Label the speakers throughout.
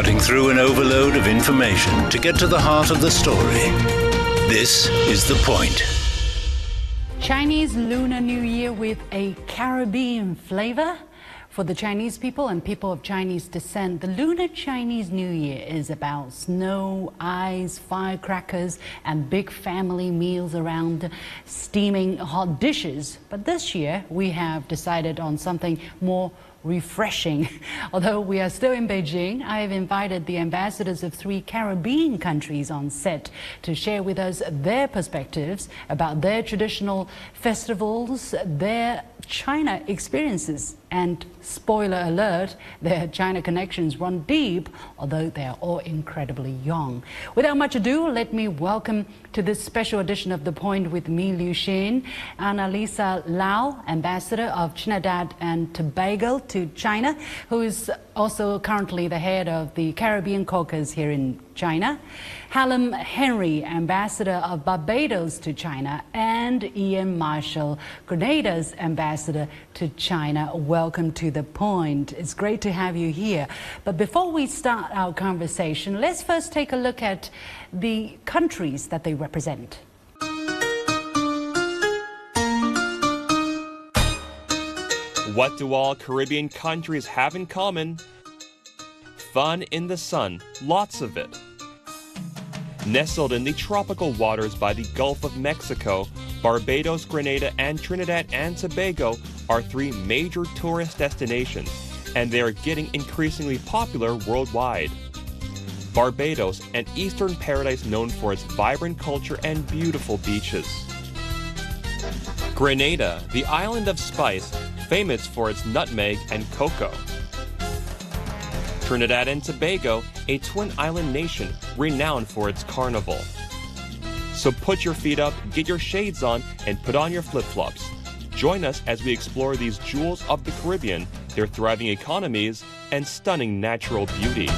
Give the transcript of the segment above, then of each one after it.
Speaker 1: cutting through an overload of information to get to the heart of the story. This is The Point.
Speaker 2: Chinese Lunar New Year with a Caribbean flavor? For the Chinese people and people of Chinese descent, the Lunar Chinese New Year is about snow, ice, firecrackers, and big family meals around steaming hot dishes. But this year, we have decided on something more refreshing. Although we are still in Beijing, I have invited the ambassadors of three Caribbean countries on set to share with us their perspectives about their traditional festivals, their China experiences. And spoiler alert, their China connections run deep, although they are all incredibly young. Without much ado, let me welcome to this special edition of The Point with me, Liu Xin, Annalisa Lau, Ambassador of Trinidad and Tobago to China, who is also currently the head of the Caribbean Caucus here in China. Hallam Henry, Ambassador of Barbados to China, and Ian Marshall, Grenada's Ambassador to China. Welcome to The Point. It's great to have you here. But before we start our conversation, let's first take a look at the countries that they represent.
Speaker 3: What do all Caribbean countries have in common? Fun in the sun, lots of it. Nestled in the tropical waters by the Gulf of Mexico, Barbados, Grenada, and Trinidad and Tobago are three major tourist destinations, and they are getting increasingly popular worldwide. Barbados, an eastern paradise known for its vibrant culture and beautiful beaches. Grenada, the island of spice, famous for its nutmeg and cocoa. Trinidad and Tobago, a twin island nation renowned for its carnival. So put your feet up, get your shades on, and put on your flip flops. Join us as we explore these jewels of the Caribbean, their thriving economies, and stunning natural beauty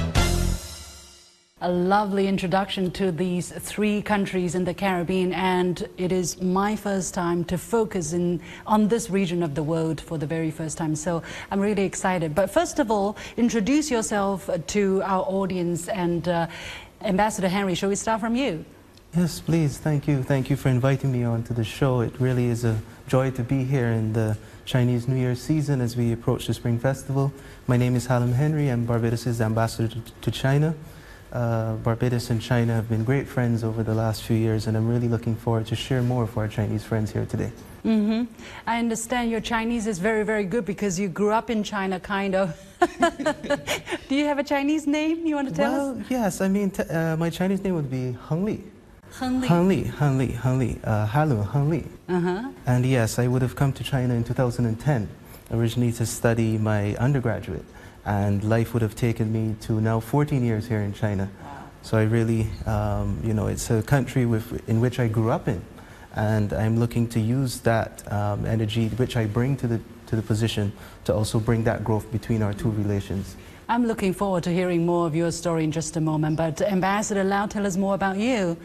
Speaker 2: a lovely introduction to these three countries in the Caribbean, and it is my first time to focus in on this region of the world for the very first time. So I'm really excited. But first of all, introduce yourself to our audience and uh, Ambassador Henry. Shall we start from you?
Speaker 4: Yes, please. Thank you. Thank you for inviting me on to the show. It really is a joy to be here in the Chinese New Year season as we approach the Spring Festival. My name is Hallam Henry. I'm Barbados' ambassador to China. Uh, Barbados and China have been great friends over the last few years, and I'm really looking forward to share more for our Chinese friends here today.
Speaker 2: Mm -hmm. I understand your Chinese is very, very good because you grew up in China, kind of. Do you have a Chinese name you want to tell
Speaker 4: well,
Speaker 2: us?
Speaker 4: yes. I mean, uh, my Chinese name would be Heng Li.
Speaker 2: Heng Li.
Speaker 4: Heng Li, Heng Li, Heng Li, uh, Halu, Heng Li.
Speaker 2: Uh-huh.
Speaker 4: And yes, I would have come to China in 2010, originally to study my undergraduate and life would have taken me to now 14 years here in China. So I really, um, you know, it's a country with, in which I grew up in, and I'm looking to use that um, energy which I bring to the, to the position to also bring that growth between our two relations.
Speaker 2: I'm looking forward to hearing more of your story in just a moment, but Ambassador Lau, tell us more about you.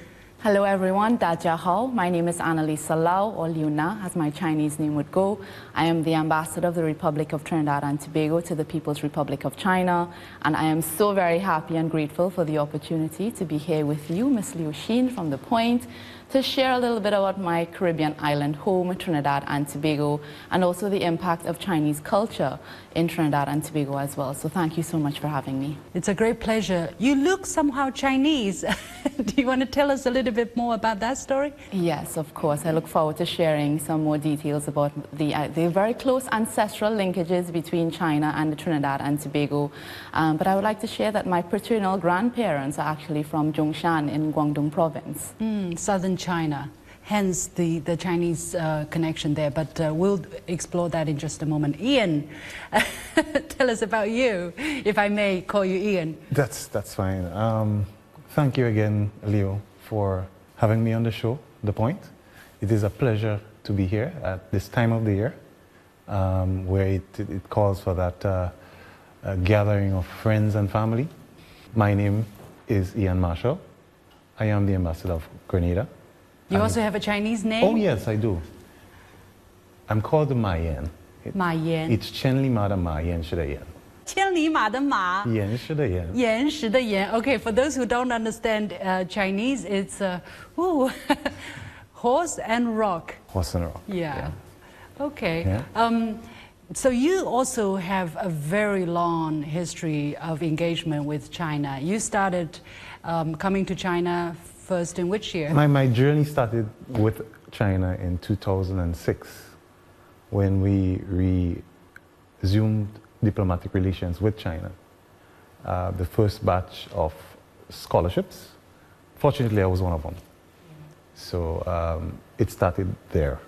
Speaker 5: Hello everyone, Dajia. My name is Annalisa Lau, or Liuna, as my Chinese name would go. I am the ambassador of the Republic of Trinidad and Tobago to the People's Republic of China, and I am so very happy and grateful for the opportunity to be here with you, Ms. Liu Xin from The Point, to share a little bit about my Caribbean island home, Trinidad and Tobago, and also the impact of Chinese culture in Trinidad and Tobago as well. So thank you so much for having me.
Speaker 2: It's a great pleasure. You look somehow Chinese. Do you want to tell us a little bit more about that story?
Speaker 5: Yes, of course. I look forward to sharing some more details about the, uh, the very close ancestral linkages between China and Trinidad and Tobago. Um, but I would like to share that my paternal grandparents are actually from Zhongshan in Guangdong province.
Speaker 2: Mm, southern China, hence the, the Chinese uh, connection there. But uh, we'll explore that in just a moment. Ian, tell us about you, if I may call you Ian.
Speaker 6: That's, that's fine. Um, thank you again, Leo, for having me on the show, The Point. It is a pleasure to be here at this time of the year, um, where it, it, calls for that uh, gathering of friends and family. My name is Ian Marshall. I am the ambassador of Grenada.
Speaker 2: You also have a Chinese name?
Speaker 6: Oh, yes, I do. I'm called Ma Yan.
Speaker 2: Ma Yan.
Speaker 6: It's Chen Li Ma Da Ma Yan Yan.
Speaker 2: 千里马的马。
Speaker 6: 岩石的岩。
Speaker 2: 岩石的岩. Okay, for those who don't understand uh, Chinese, it's uh, ooh, horse and rock.
Speaker 6: Horse and rock.
Speaker 2: Yeah. Okay.
Speaker 6: Yeah.
Speaker 2: Um, so you also have a very long history of engagement with China. You started um, coming to China first in which year?
Speaker 6: My, my journey started with China in 2006 when we resumed diplomatic relations with China. Uh, the first batch of scholarships, fortunately, I was one of them. So um, it started there.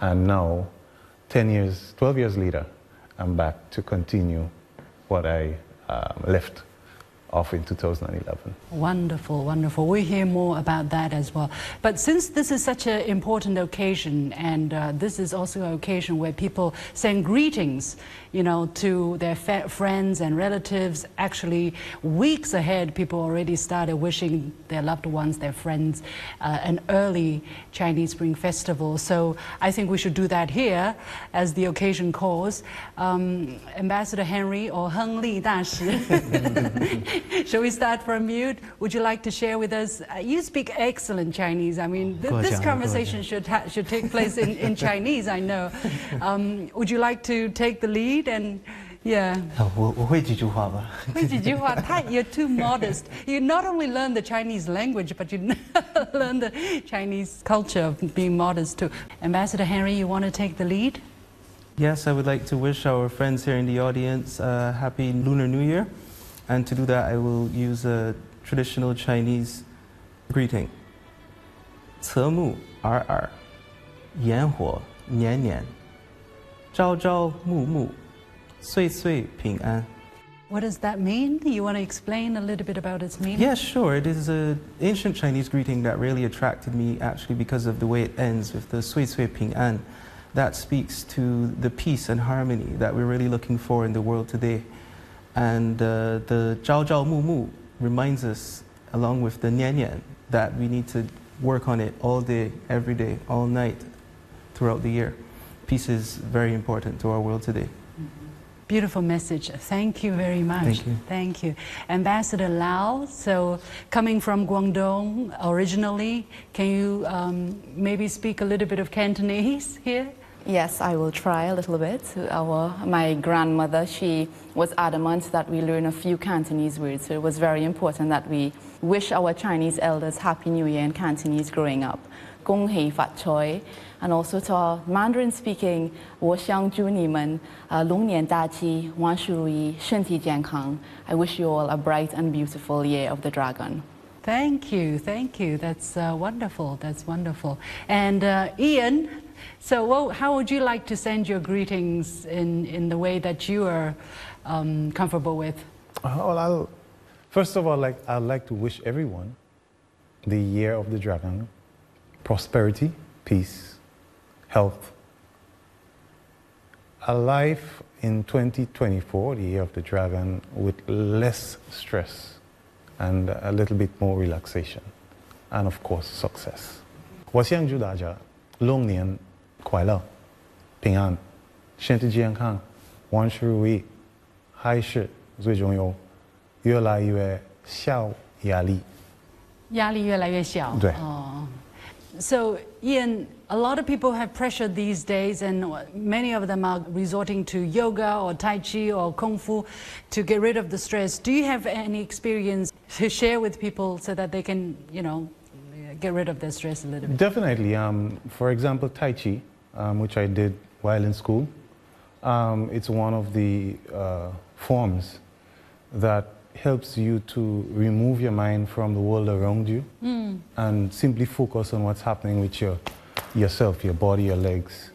Speaker 6: And now, 10 years, 12 years later, I'm back to continue what I um, left off in 2011.
Speaker 2: Wonderful, wonderful. We hear more about that as well. But since this is such an important occasion, and uh, this is also an occasion where people send greetings, you know, to their friends and relatives. Actually, weeks ahead, people already started wishing their loved ones, their friends, uh, an early Chinese Spring Festival. So I think we should do that here as the occasion calls. Um, Ambassador Henry or Heng Li Dashi. Shall we start from you? Would you like to share with us? Uh, you speak excellent Chinese. I mean, th this conversation should, should take place in, in Chinese, I know. Um, would you like to take the lead and yeah.
Speaker 4: 我我会几句话吧。
Speaker 2: 会几句话，太 You're too modest. You not only learn the Chinese language, but you learn the Chinese culture of being modest too. Ambassador Henry, you want to take the lead?
Speaker 4: Yes, I would like to wish our friends here in the audience a happy Lunar New Year. And to do that, I will use a traditional Chinese greeting. 侧目尔尔，焰火年年，朝朝暮暮，岁岁平安.
Speaker 2: What does that mean? You want to explain a little bit about its meaning?
Speaker 4: Yes, sure. It is an ancient Chinese greeting that really attracted me actually because of the way it ends with the Sui Sui Ping An. That speaks to the peace and harmony that we're really looking for in the world today. And uh, the Zhao Zhao Mu Mu reminds us, along with the Nian Nian, that we need to work on it all day, every day, all night, throughout the year. Peace is very important to our world today.
Speaker 2: Beautiful message. Thank you very much.
Speaker 4: Thank you.
Speaker 2: Thank you. Ambassador Lau, so coming from Guangdong originally, can you um, maybe speak a little bit of Cantonese here?
Speaker 5: Yes, I will try a little bit. Our, my grandmother, she was adamant that we learn a few Cantonese words, so it was very important that we wish our Chinese elders Happy New Year in Cantonese growing up. Gong Hei Fat Choi, and also to our Mandarin speaking, Wo Xiang Ju Ni Men, uh, Long Nian Da Qi, Wan Shu Yi, Shen Ti Jian Kang. I wish you all a bright and beautiful year of the dragon.
Speaker 2: Thank you, thank you. That's uh, wonderful, that's wonderful. And uh, Ian, so well, how would you like to send your greetings in, in the way that you are um, comfortable with?
Speaker 6: Uh, well, I'll, first of all, like, I'd like to wish everyone the year of the dragon, prosperity, peace, health, a life in 2024, the year of the dragon, with less stress and a little bit more relaxation, and of course, success. 我想祝大家龙年 快乐、平安、身体健康、万事如意，还是最重要，越来越小压力。
Speaker 2: 压力越来越小。
Speaker 6: 对。
Speaker 2: 哦。So, Ian, a lot of people have pressure these days, and many of them are resorting to yoga or Tai Chi or Kung Fu to get rid of the stress. Do you have any experience to share with people so that they can, you know, get rid of their stress a little bit?
Speaker 6: Definitely. Um, for example, Tai Chi, um, which I did while in school, um, it's one of the uh, forms that helps you to remove your mind from the world around you mm. and simply focus on what's happening with your, yourself, your body, your legs.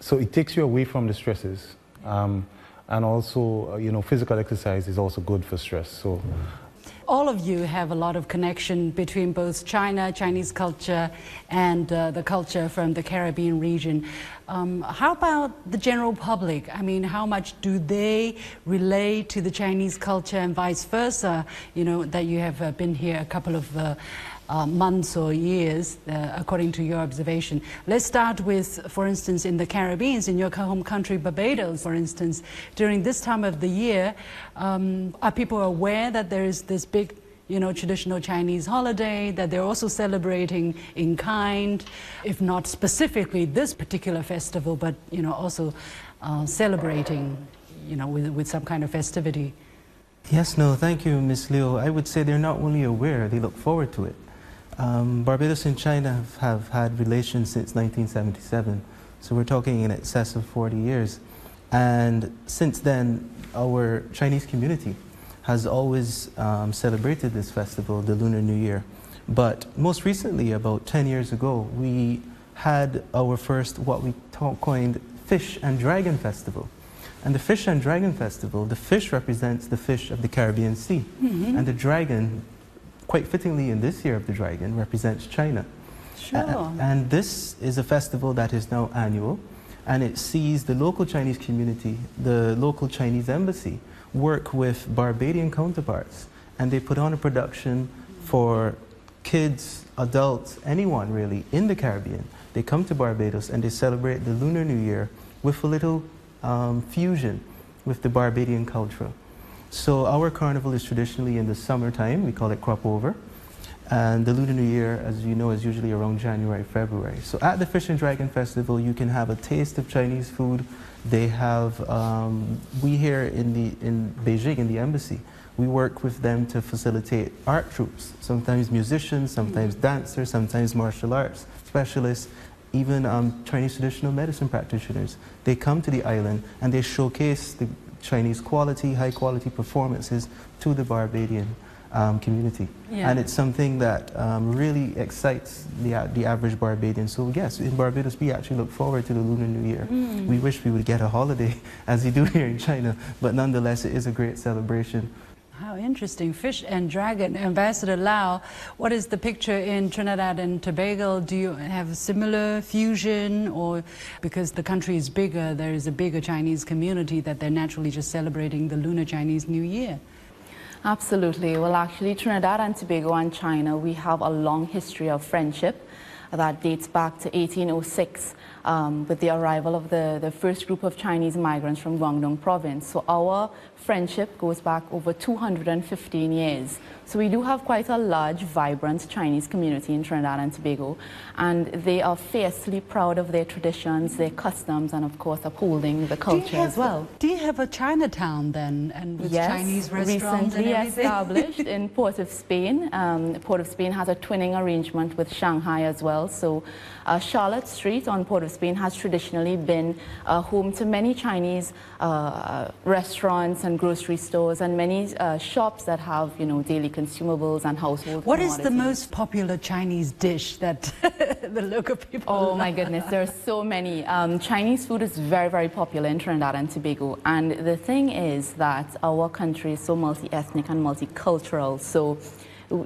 Speaker 6: So it takes you away from the stresses. Um, and also, uh, you know, physical exercise is also good for stress. So
Speaker 2: all of you have a lot of connection between both China, Chinese culture, and uh, the culture from the Caribbean region. Um, how about the general public? I mean, how much do they relate to the Chinese culture and vice versa? You know, that you have uh, been here a couple of uh, months or years, uh, according to your observation. Let's start with, for instance, in the Caribbean, in your home country, Barbados, for instance. During this time of the year, um, are people aware that there is this big you know, traditional Chinese holiday that they're also celebrating in kind, if not specifically this particular festival, but, you know, also uh, celebrating, you know, with, with some kind of festivity.
Speaker 4: Yes, no, thank you, Ms. Liu. I would say they're not only aware, they look forward to it. Um, Barbados and China have, have had relations since 1977, so we're talking in excess of 40 years. And since then, our Chinese community has always um, celebrated this festival, the Lunar New Year. But most recently, about 10 years ago, we had our first, what we coined, Fish and Dragon Festival. And the Fish and Dragon Festival, the fish represents the fish of the Caribbean Sea. Mm -hmm. And the dragon, quite fittingly in this year of the dragon, represents China.
Speaker 2: Sure. Uh,
Speaker 4: and this is a festival that is now annual. And it sees the local Chinese community, the local Chinese embassy, work with Barbadian counterparts. And they put on a production for kids, adults, anyone really, in the Caribbean. They come to Barbados and they celebrate the Lunar New Year with a little um, fusion with the Barbadian culture. So our carnival is traditionally in the summertime, we call it crop over. And the Lunar New Year, as you know, is usually around January, February. So at the Fish and Dragon Festival, you can have a taste of Chinese food. They have, um, we here in, the, in Beijing, in the embassy, we work with them to facilitate art troupes, sometimes musicians, sometimes dancers, sometimes martial arts specialists, even um, Chinese traditional medicine practitioners. They come to the island and they showcase the Chinese quality, high quality performances to the Barbadian um, community. Yeah. And it's something that um, really excites the, the average Barbadian. So yes, in Barbados we actually look forward to the Lunar New Year. Mm. We wish we would get a holiday as you do here in China, but nonetheless it is a great celebration.
Speaker 2: How interesting. Fish and Dragon. Ambassador Lau, what is the picture in Trinidad and Tobago? Do you have a similar fusion or because the country is bigger, there is a bigger Chinese community that they're naturally just celebrating the Lunar Chinese New Year?
Speaker 5: Absolutely. Well, actually, Trinidad and Tobago and China, we have a long history of friendship that dates back to 1806 um, with the arrival of the, the first group of Chinese migrants from Guangdong province. So our friendship goes back over 215 years. So we do have quite a large, vibrant Chinese community in Trinidad and Tobago, and they are fiercely proud of their traditions, their customs, and of course upholding the culture as well.
Speaker 2: do you have a Chinatown then, and with
Speaker 5: yes,
Speaker 2: Chinese restaurants
Speaker 5: recently established in Port of Spain. Um, Port of Spain has a twinning arrangement with Shanghai as well. So uh, Charlotte Street on Port of Spain has traditionally been uh, home to many Chinese uh, restaurants and grocery stores and many uh, shops that have, you know, daily consumables and household
Speaker 2: What is the most popular Chinese dish that the local people
Speaker 5: Oh
Speaker 2: love?
Speaker 5: my goodness, there are so many. Um, Chinese food is very, very popular in Trinidad and Tobago. And the thing is that our country is so multi-ethnic and multicultural. So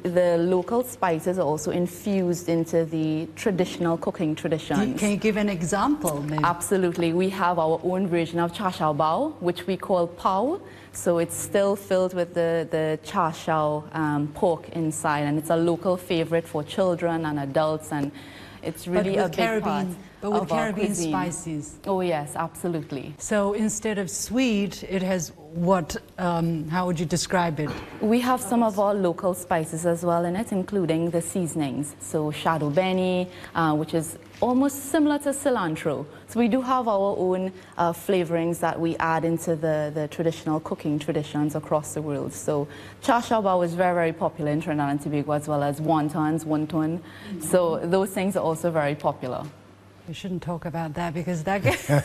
Speaker 5: the local spices are also infused into the traditional cooking traditions.
Speaker 2: Can you give an example? Maybe?
Speaker 5: Absolutely. We have our own version of cha shao bao, which we call pao. So it's still filled with the, the cha shao um, pork inside, and it's a local favorite for children and adults, and it's really a big
Speaker 2: Caribbean,
Speaker 5: part
Speaker 2: but with Caribbean spices.
Speaker 5: Oh yes, absolutely.
Speaker 2: So instead of sweet, it has what? Um, how would you describe it?
Speaker 5: We have some of our local spices as well in it, including the seasonings. So shadow beni, uh, which is almost similar to cilantro. So we do have our own uh, flavorings that we add into the, the traditional cooking traditions across the world. So cha shao bao is very, very popular in Trinidad and Tobago as well as wontons, wonton. Mm -hmm. So those things are also very popular.
Speaker 2: We shouldn't talk about that because that gets, yeah,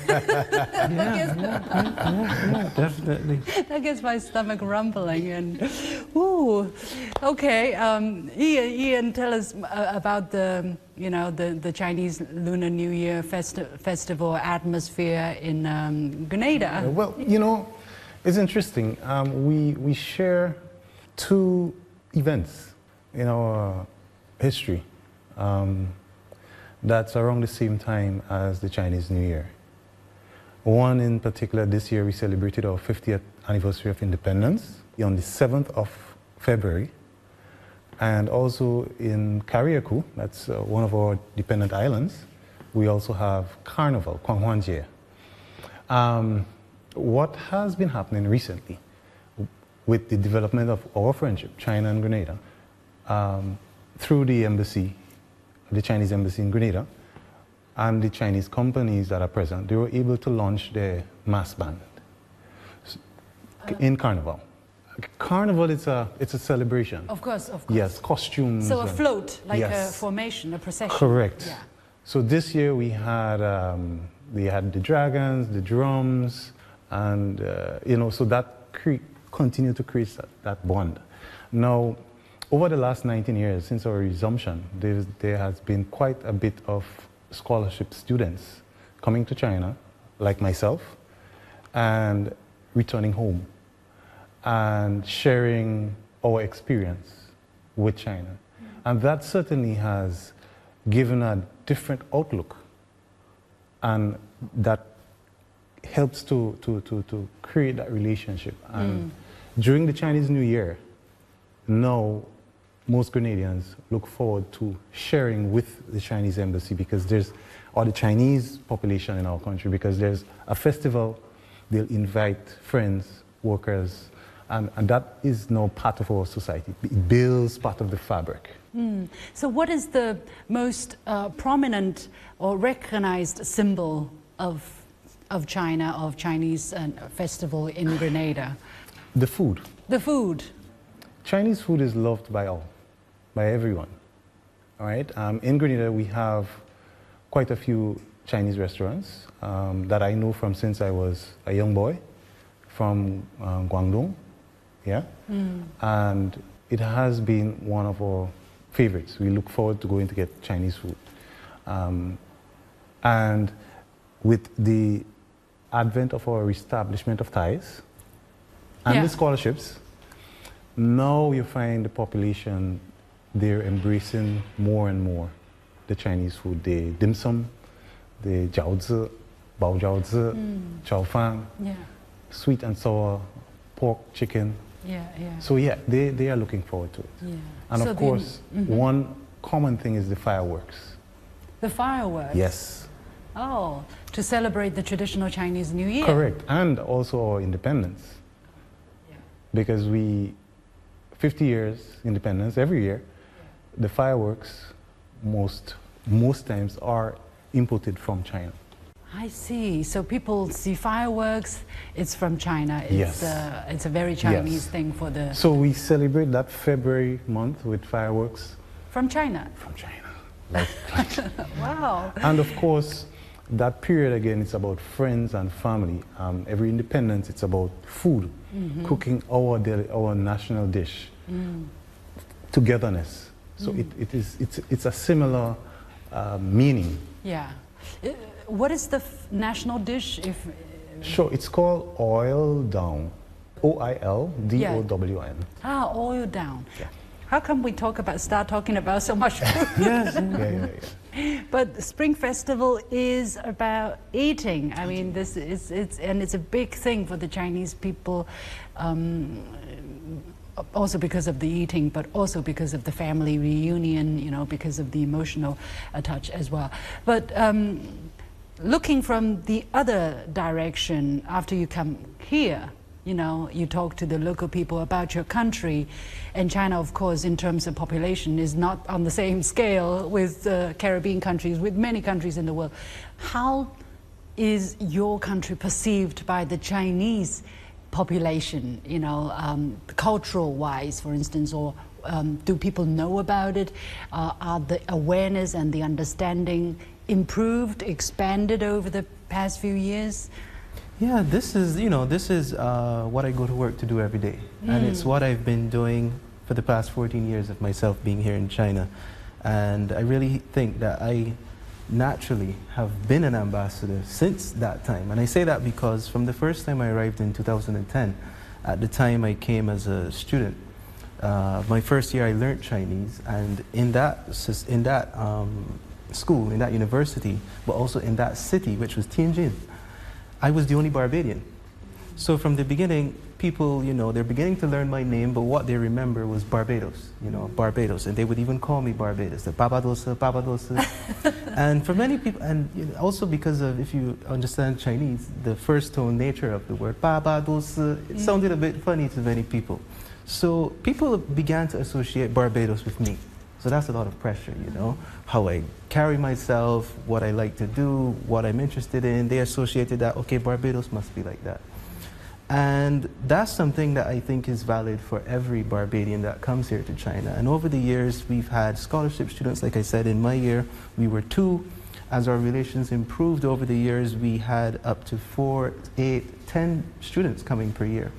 Speaker 4: yeah, yeah, definitely.
Speaker 2: That gets my stomach rumbling and, ooh, okay. Um, Ian, Ian, tell us uh, about the, you know, the, the Chinese Lunar New Year festi festival atmosphere in um, Grenada.
Speaker 6: well, you know, it's interesting. Um, we we share two events in our history. Um, that's around the same time as the Chinese New Year. One in particular, this year we celebrated our 50th anniversary of independence on the 7th of February. And also in Carriacou, that's uh, one of our dependent islands, we also have Carnival, Kwanghuanjie. Um, what has been happening recently with the development of our friendship, China and Grenada, um, through the embassy, the Chinese embassy in Grenada, and the Chinese companies that are present, they were able to launch their mass band in Carnival. Carnival is a, it's a celebration.
Speaker 2: Of course, of course.
Speaker 6: Yes, costumes.
Speaker 2: So a float, like a formation, a procession.
Speaker 6: Correct.
Speaker 2: Yeah.
Speaker 6: So this year we had um, we had the dragons, the drums, and uh, you know so that cre- continued to create that, that bond. Now, over the last 19 years since our resumption, there has been quite a bit of scholarship students coming to China, like myself, and returning home and sharing our experience with China. Mm-hmm. And that certainly has given a different outlook and that helps to, to, to, to create that relationship. And mm. during the Chinese New Year, now most Grenadians look forward to sharing with the Chinese embassy because there's, or the Chinese population in our country, because there's a festival, they'll invite friends, workers, and, and that is now part of our society. It builds part of the fabric.
Speaker 2: So, what is the most uh, prominent or recognized symbol of, of China, of Chinese uh, festival in Grenada?
Speaker 6: The food.
Speaker 2: The food.
Speaker 6: Chinese food is loved by all, by everyone. All right. Um, in Grenada, we have quite a few Chinese restaurants um, that I know from since I was a young boy, from um, Guangdong. Yeah. And it has been one of our favorites. We look forward to going to get Chinese food. Um, and with the advent of our establishment of ties and
Speaker 2: Yeah.
Speaker 6: the scholarships, now you find the population, they're embracing more and more the Chinese food. The dim sum, the jiaozi, bao jiaozi, mm. chow fang,
Speaker 2: Yeah,
Speaker 6: sweet and sour pork, chicken.
Speaker 2: yeah, yeah.
Speaker 6: So yeah, they, they are looking forward to it.
Speaker 2: yeah.
Speaker 6: And
Speaker 2: So
Speaker 6: of course, mm-hmm. one common thing is the fireworks.
Speaker 2: the fireworks.
Speaker 6: Yes,
Speaker 2: Oh, to celebrate the traditional Chinese New Year.
Speaker 6: correct. And also our independence. Because we, 50 years independence every year, the fireworks most, most times are imported from China.
Speaker 2: I see. So people see fireworks. It's from China. It's,
Speaker 6: Yes.
Speaker 2: uh, it's a very Chinese
Speaker 6: Yes.
Speaker 2: thing for the
Speaker 6: So we celebrate that February month with fireworks
Speaker 2: from China.
Speaker 6: from China. Like,
Speaker 2: Wow.
Speaker 6: and of course, that period again, it's about friends and family. Um, every independence, it's about food, cooking our, daily, our national dish, togetherness. So it, it is, it's, it's a similar uh, meaning.
Speaker 2: Yeah. Uh, What is the f- national dish? If
Speaker 6: Sure, it's called oil down. O I L D O W N.
Speaker 2: ah, oil down.
Speaker 6: Yeah.
Speaker 2: How come we talk about start talking about so much food?
Speaker 6: Yes. yeah, yeah, yeah.
Speaker 2: but Spring Festival is about eating. I mean, this is it's and it's a big thing for the Chinese people. Um, also because of the eating, but also because of the family reunion, you know, because of the emotional uh, touch as well. But um, looking from the other direction, after you come here, you know, you talk to the local people about your country, and China, of course, in terms of population, is not on the same scale with uh, Caribbean countries, with many countries in the world. How is your country perceived by the Chinese population, you know, um, cultural wise, for instance, or um, do people know about it? Uh, are the awareness and the understanding improved, expanded over the past few years?
Speaker 4: Yeah, this is, you know, this is uh, what I go to work to do every day. And it's what I've been doing for the past 14 years of myself being here in China. And I really think that I naturally have been an ambassador since that time. And I say that because from the first time I arrived in 2010, at the time I came as a student, uh, my first year I learned Chinese, and in that, in that um, school, in that university, but also in that city, which was Tianjin, I was the only Barbadian. So from the beginning, people, you know, they're beginning to learn my name, but what they remember was Barbados, you know, Barbados. And they would even call me Barbados, the Babadosa, Babadosa. and for many people, and you know, also because of, if you understand Chinese, the first tone nature of the word Babadosa, it mm. sounded a bit funny to many people. So people began to associate Barbados with me. So that's a lot of pressure, you know, how I carry myself, what I like to do, what I'm interested in. They associated that, okay, Barbados must be like that. And that's something that I think is valid for every Barbadian that comes here to China. And over the years, we've had scholarship students, like I said, in my year, we were two. As our relations improved over the years, we had up to four, eight, ten students coming per year.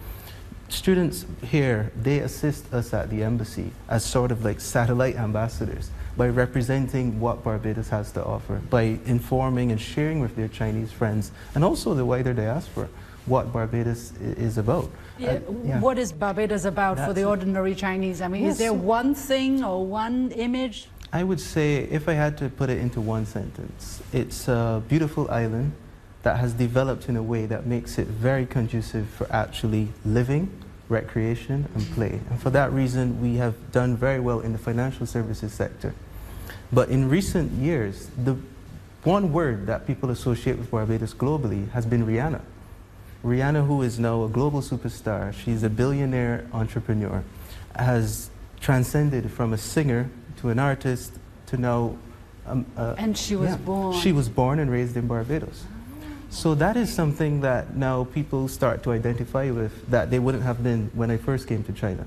Speaker 4: Students here, they assist us at the embassy as sort of like satellite ambassadors by representing what Barbados has to offer, by informing and sharing with their Chinese friends and also the wider diaspora what Barbados is about.
Speaker 2: Yeah. Uh, yeah. What is Barbados about That's for the ordinary Chinese? I mean, yes. is there one thing or one image?
Speaker 4: I would say, if I had to put it into one sentence, it's a beautiful island that has developed in a way that makes it very conducive for actually living, recreation, and play. And for that reason, we have done very well in the financial services sector. But in recent years, the one word that people associate with Barbados globally has been Rihanna. Rihanna, who is now a global superstar, she's a billionaire entrepreneur, has transcended from a singer to an artist to now.
Speaker 2: Um, uh, and she was yeah, born.
Speaker 4: She was born and raised in Barbados. So that is something that now people start to identify with that they wouldn't have been when I first came to China.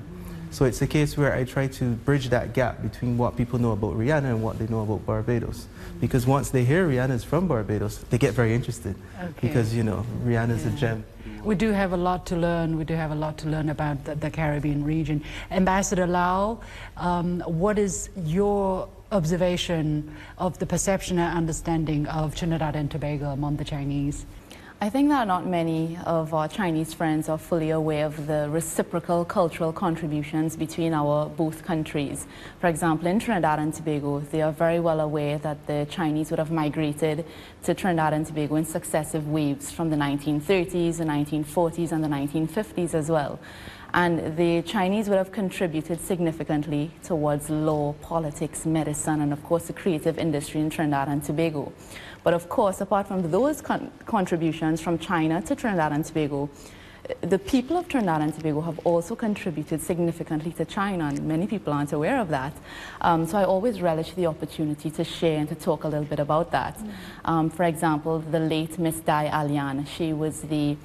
Speaker 4: So it's a case where I try to bridge that gap between what people know about Rihanna and what they know about Barbados. Because once they hear Rihanna's from Barbados, they get very interested. Okay. Because, you know, Rihanna's yeah. a gem.
Speaker 2: We do have a lot to learn. We do have a lot to learn about the, the Caribbean region. Ambassador Lau, um, what is your observation of the perception and understanding of Trinidad and Tobago among the Chinese?
Speaker 5: I think that not many of our Chinese friends are fully aware of the reciprocal cultural contributions between our both countries. For example, in Trinidad and Tobago, they are very well aware that the Chinese would have migrated to Trinidad and Tobago in successive waves from the 1930s, the 1940s, and the 1950s as well. And the Chinese would have contributed significantly towards law, politics, medicine, and of course the creative industry in Trinidad and Tobago. But of course, apart from those con contributions from China to Trinidad and Tobago, the people of Trinidad and Tobago have also contributed significantly to China, and many people aren't aware of that. Um, so I always relish the opportunity to share and to talk a little bit about that. Mm. Um, for example, the late Miss Dai Ailian, she was the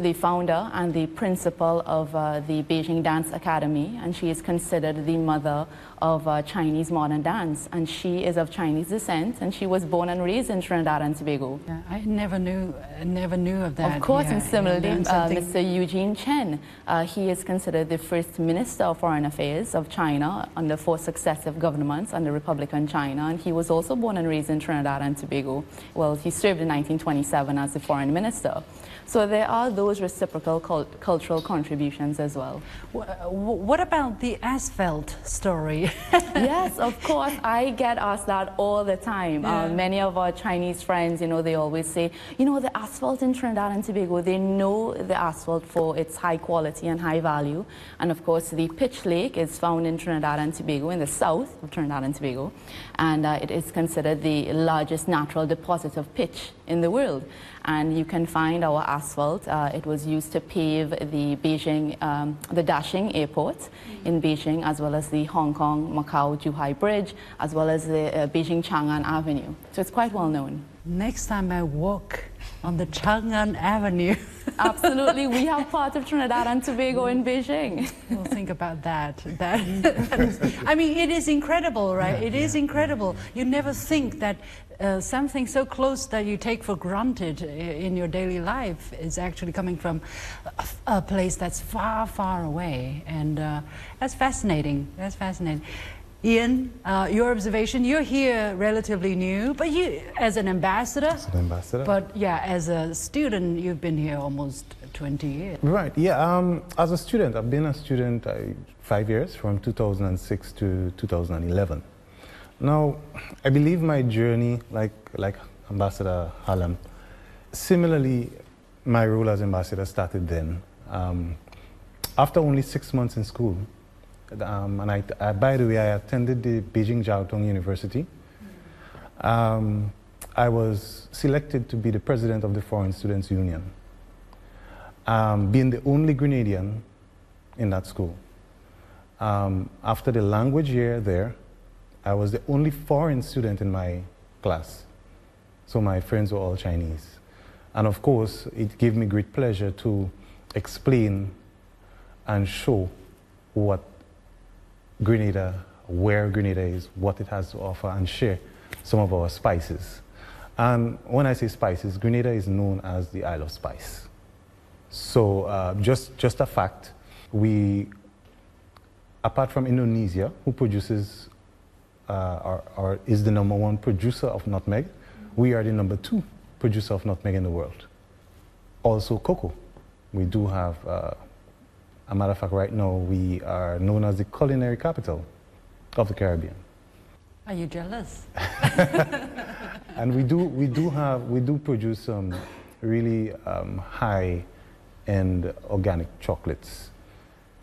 Speaker 5: the founder and the principal of uh, the Beijing Dance Academy, and she is considered the mother of uh, Chinese modern dance. And she is of Chinese descent, and she was born and raised in Trinidad and Tobago.
Speaker 2: Yeah, I never knew, never knew of that.
Speaker 5: Of course, yeah, and similarly, uh, Mr. Eugene Chen, uh, he is considered the first Minister of Foreign Affairs of China under four successive governments under Republican China, and he was also born and raised in Trinidad and Tobago. Well, he served in 1927 as the Foreign Minister. So there are those reciprocal cult cultural contributions as well.
Speaker 2: What about the asphalt story?
Speaker 5: yes, of course. I get asked that all the time. Uh, yeah. Uh, many of our Chinese friends, you know, they always say, you know, the asphalt in Trinidad and Tobago, they know the asphalt for its high quality and high value. And of course, the pitch lake is found in Trinidad and Tobago, in the south of Trinidad and Tobago. And uh, it is considered the largest natural deposit of pitch in the world and you can find our asphalt. Uh, it was used to pave the Beijing, um, the Daxing Airport mm -hmm. in Beijing, as well as the Hong Kong Macau Zhuhai Bridge, as well as the uh, Beijing Chang'an Avenue. So it's quite well known.
Speaker 2: Next time I walk on the Chang'an Avenue.
Speaker 5: Absolutely, we have part of Trinidad and Tobago in Beijing.
Speaker 2: We'll think about that. That, that is, I mean, it is incredible, right? Yeah, it yeah. is incredible. You never think that uh, something so close that you take for granted in your daily life is actually coming from a, a place that's far, far away. And uh, that's fascinating. That's fascinating. Ian, uh, your observation, you're here relatively new, but you, as an ambassador.
Speaker 6: As an ambassador.
Speaker 2: But yeah, as a student, you've been here almost 20 years.
Speaker 6: Right, yeah. Um, as a student, I've been a student uh, five years, from 2006 to 2011. Now, I believe my journey, like, like Ambassador Hallam, similarly, my role as ambassador started then. Um, after only six months in school, um, and I, I, by the way, I attended the Beijing Jiao Tong University. Um, I was selected to be the president of the Foreign Students Union, um, being the only Grenadian in that school. Um, after the language year there, I was the only foreign student in my class. So my friends were all Chinese. And of course, it gave me great pleasure to explain and show what Grenada, where Grenada is, what it has to offer, and share some of our spices. And when I say spices, Grenada is known as the Isle of Spice. So uh, just, just a fact, we, apart from Indonesia, who produces uh, or, or, is the number one producer of nutmeg, we are the number two producer of nutmeg in the world. Also cocoa. We do have, uh, a matter of fact, right now we are known as the culinary capital of the Caribbean.
Speaker 2: Are you jealous?
Speaker 6: and we do, we do have, we do produce some really um, high-end organic chocolates.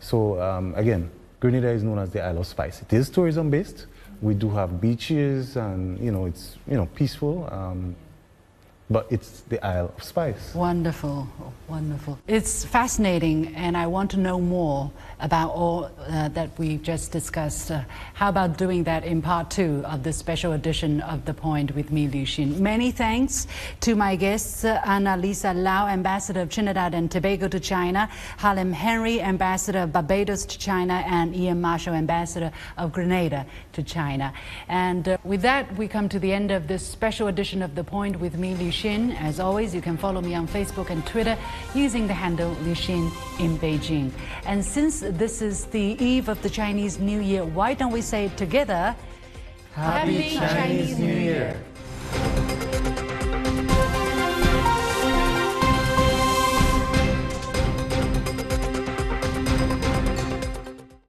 Speaker 6: So um, again, Grenada is known as the Isle of Spice. It is tourism-based, we do have beaches and, you know, it's, you know, peaceful. Um, but it's the Isle of Spice.
Speaker 2: Wonderful, wonderful. It's fascinating, and I want to know more about all uh, that we've just discussed. Uh, how about doing that in part two of this special edition of The Point with me, Liu Xin? Many thanks to my guests, uh, Annalisa Lau, Ambassador of Trinidad and Tobago to China, Hallam Henry, Ambassador of Barbados to China, and Ian Marshall, Ambassador of Grenada to China. And uh, with that, we come to the end of this special edition of The Point with me, Liu Xin. As always, you can follow me on Facebook and Twitter using the handle Liu Xin in Beijing. And since this is the eve of the Chinese New Year, why don't we say it together?
Speaker 4: Happy, Happy Chinese, Chinese New Year.